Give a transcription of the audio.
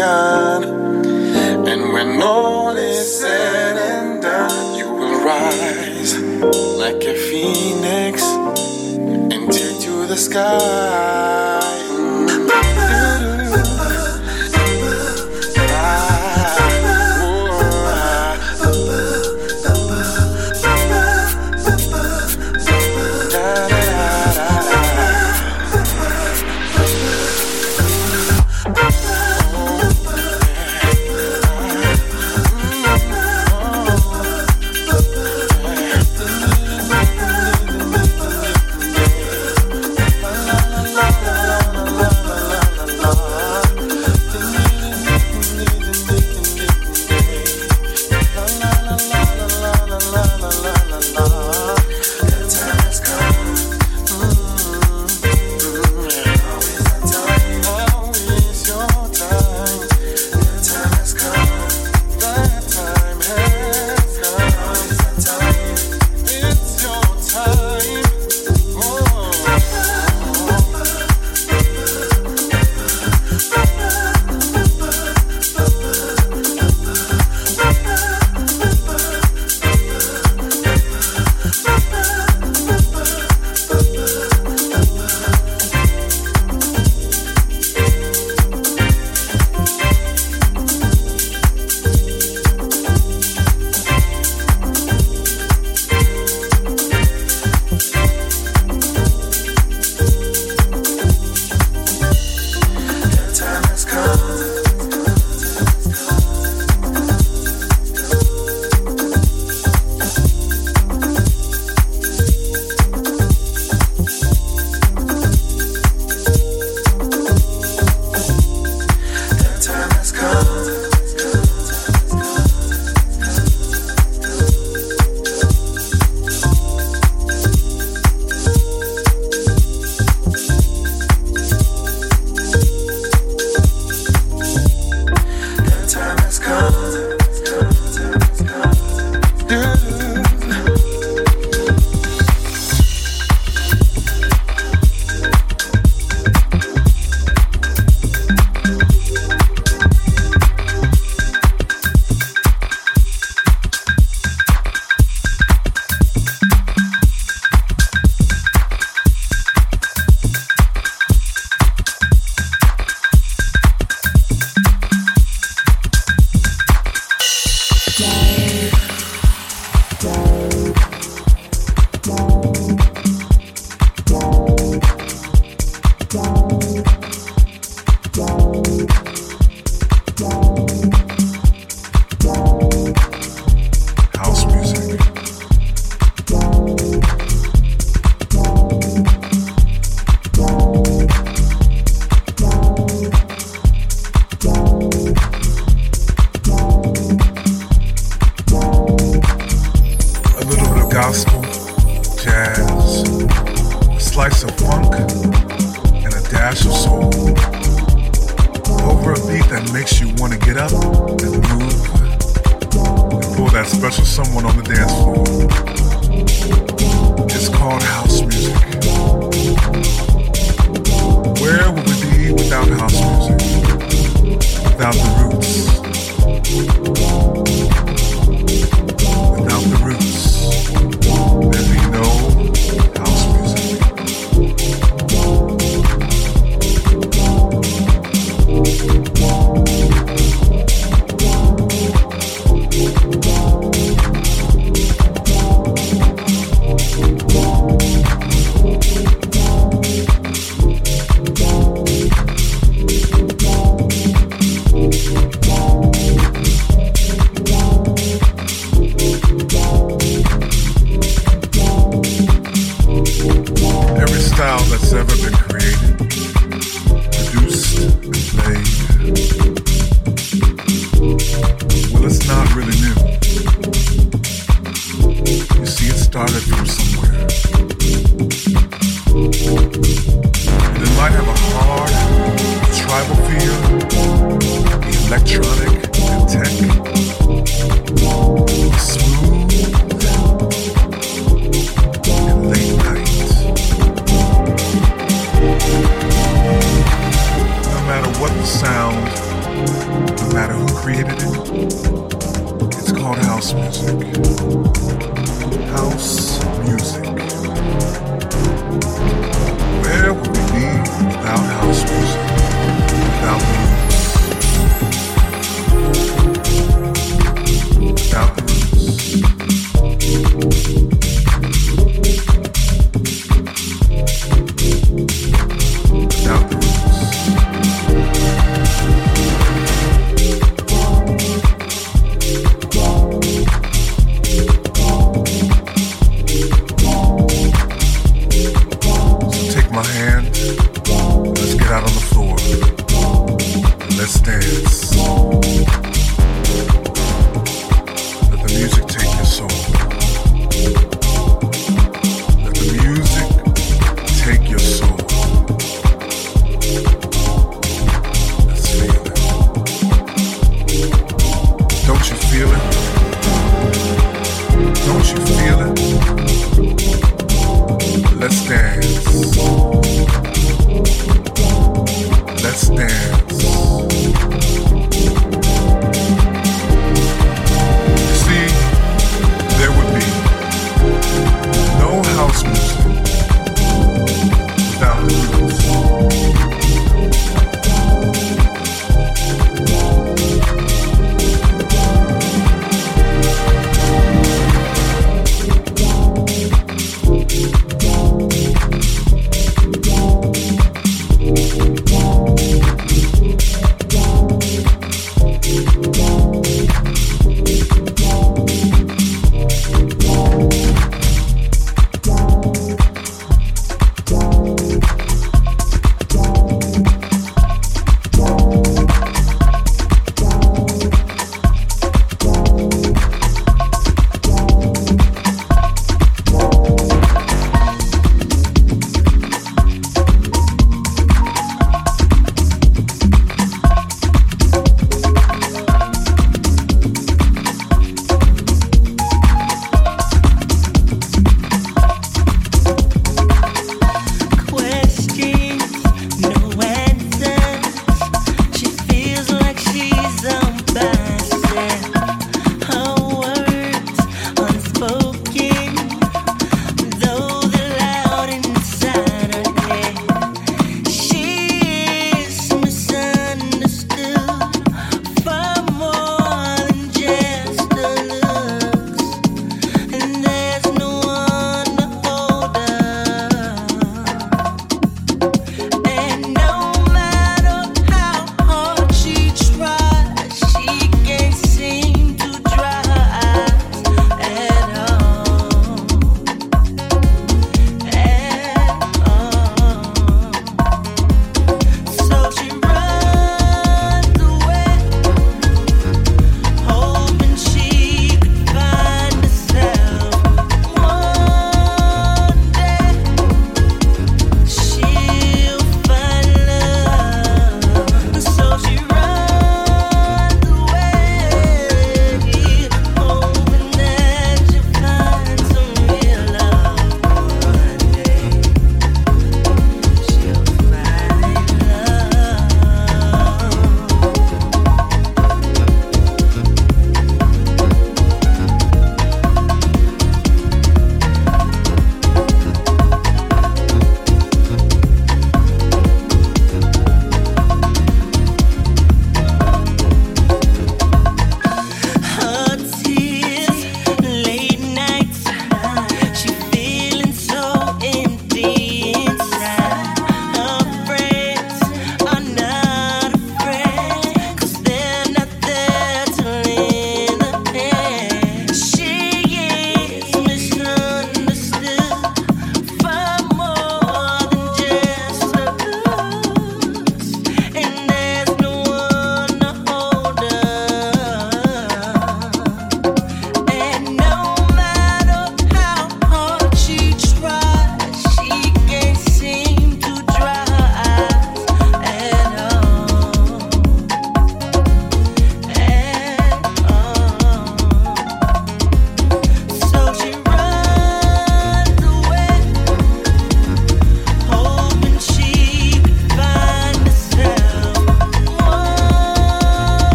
And when all is said and done, you will rise like a phoenix and take to the sky.